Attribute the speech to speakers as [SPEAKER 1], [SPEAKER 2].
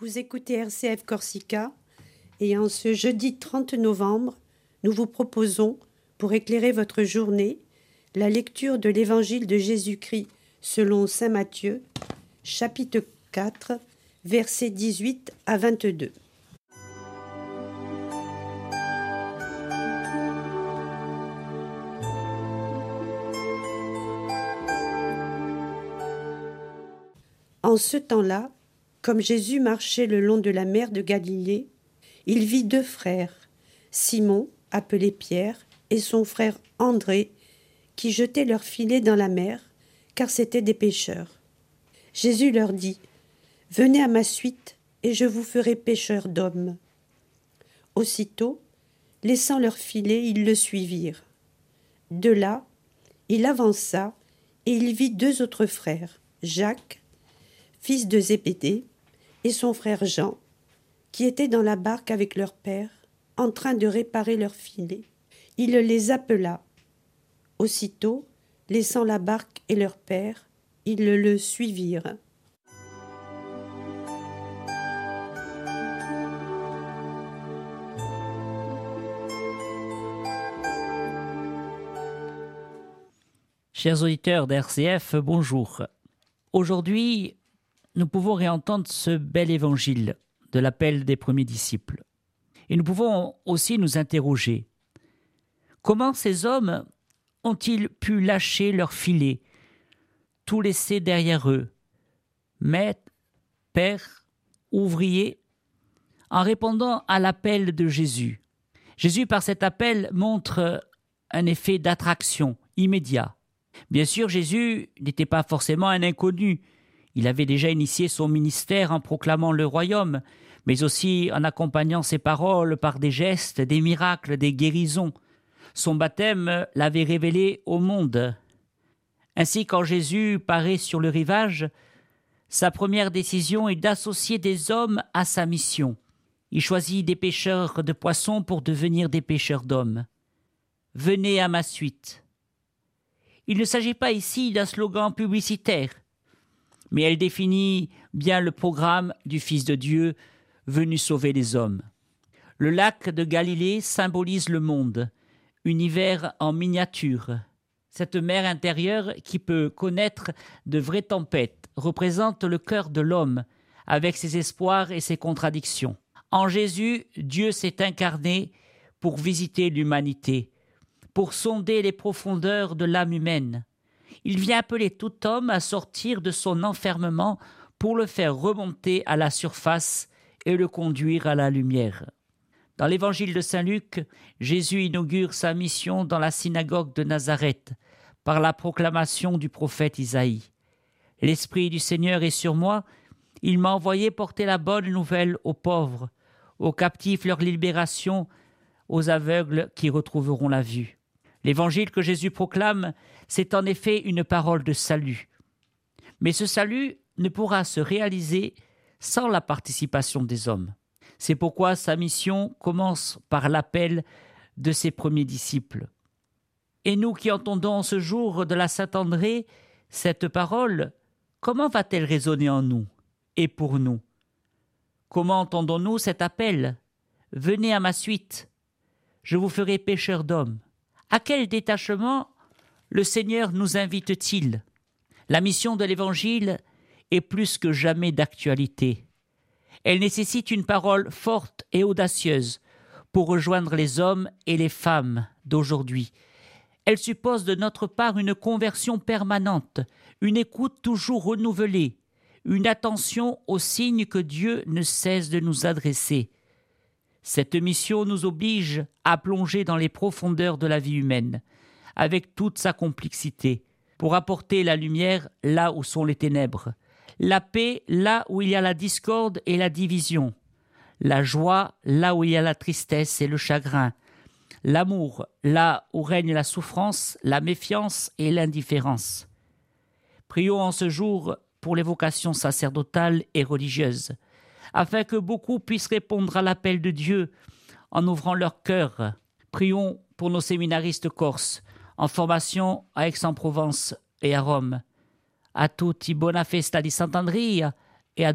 [SPEAKER 1] Vous écoutez RCF Corsica et en ce jeudi 30 novembre, nous vous proposons, pour éclairer votre journée, la lecture de l'Évangile de Jésus-Christ selon Saint Matthieu, chapitre 4, versets 18 à 22. En ce temps-là, comme Jésus marchait le long de la mer de Galilée, il vit deux frères, Simon, appelé Pierre, et son frère André, qui jetaient leurs filets dans la mer, car c'étaient des pêcheurs. Jésus leur dit Venez à ma suite, et je vous ferai pêcheurs d'hommes. Aussitôt, laissant leurs filets, ils le suivirent. De là, il avança, et il vit deux autres frères, Jacques, fils de Zébédée, et son frère Jean, qui étaient dans la barque avec leur père, en train de réparer leurs filets. Il les appela. Aussitôt, laissant la barque et leur père, ils le suivirent.
[SPEAKER 2] Chers auditeurs d'RCF, bonjour. Aujourd'hui, nous pouvons réentendre ce bel évangile de l'appel des premiers disciples. Et nous pouvons aussi nous interroger. Comment ces hommes ont-ils pu lâcher leur filet, tout laisser derrière eux, maître, père, ouvrier, en répondant à l'appel de Jésus? Jésus, par cet appel, montre un effet d'attraction immédiat. Bien sûr, Jésus n'était pas forcément un inconnu, il avait déjà initié son ministère en proclamant le royaume, mais aussi en accompagnant ses paroles par des gestes, des miracles, des guérisons. Son baptême l'avait révélé au monde. Ainsi, quand Jésus paraît sur le rivage, sa première décision est d'associer des hommes à sa mission. Il choisit des pêcheurs de poissons pour devenir des pêcheurs d'hommes. Venez à ma suite. Il ne s'agit pas ici d'un slogan publicitaire mais elle définit bien le programme du Fils de Dieu venu sauver les hommes. Le lac de Galilée symbolise le monde, univers en miniature. Cette mer intérieure qui peut connaître de vraies tempêtes représente le cœur de l'homme, avec ses espoirs et ses contradictions. En Jésus, Dieu s'est incarné pour visiter l'humanité, pour sonder les profondeurs de l'âme humaine. Il vient appeler tout homme à sortir de son enfermement pour le faire remonter à la surface et le conduire à la lumière. Dans l'évangile de Saint Luc, Jésus inaugure sa mission dans la synagogue de Nazareth par la proclamation du prophète Isaïe. L'Esprit du Seigneur est sur moi, il m'a envoyé porter la bonne nouvelle aux pauvres, aux captifs leur libération, aux aveugles qui retrouveront la vue. L'évangile que Jésus proclame, c'est en effet une parole de salut. Mais ce salut ne pourra se réaliser sans la participation des hommes. C'est pourquoi sa mission commence par l'appel de ses premiers disciples. Et nous qui entendons ce jour de la Saint-André cette parole, comment va-t-elle résonner en nous et pour nous? Comment entendons-nous cet appel? Venez à ma suite, je vous ferai pécheur d'hommes. À quel détachement le Seigneur nous invite-t-il? La mission de l'Évangile est plus que jamais d'actualité. Elle nécessite une parole forte et audacieuse pour rejoindre les hommes et les femmes d'aujourd'hui. Elle suppose de notre part une conversion permanente, une écoute toujours renouvelée, une attention aux signes que Dieu ne cesse de nous adresser. Cette mission nous oblige à plonger dans les profondeurs de la vie humaine, avec toute sa complexité, pour apporter la lumière là où sont les ténèbres, la paix là où il y a la discorde et la division, la joie là où il y a la tristesse et le chagrin, l'amour là où règne la souffrance, la méfiance et l'indifférence. Prions en ce jour pour les vocations sacerdotales et religieuses, afin que beaucoup puissent répondre à l'appel de Dieu en ouvrant leur cœur. Prions pour nos séminaristes corses en formation à Aix-en-Provence et à Rome. A tutti buona festa di Sant'Andrea e a.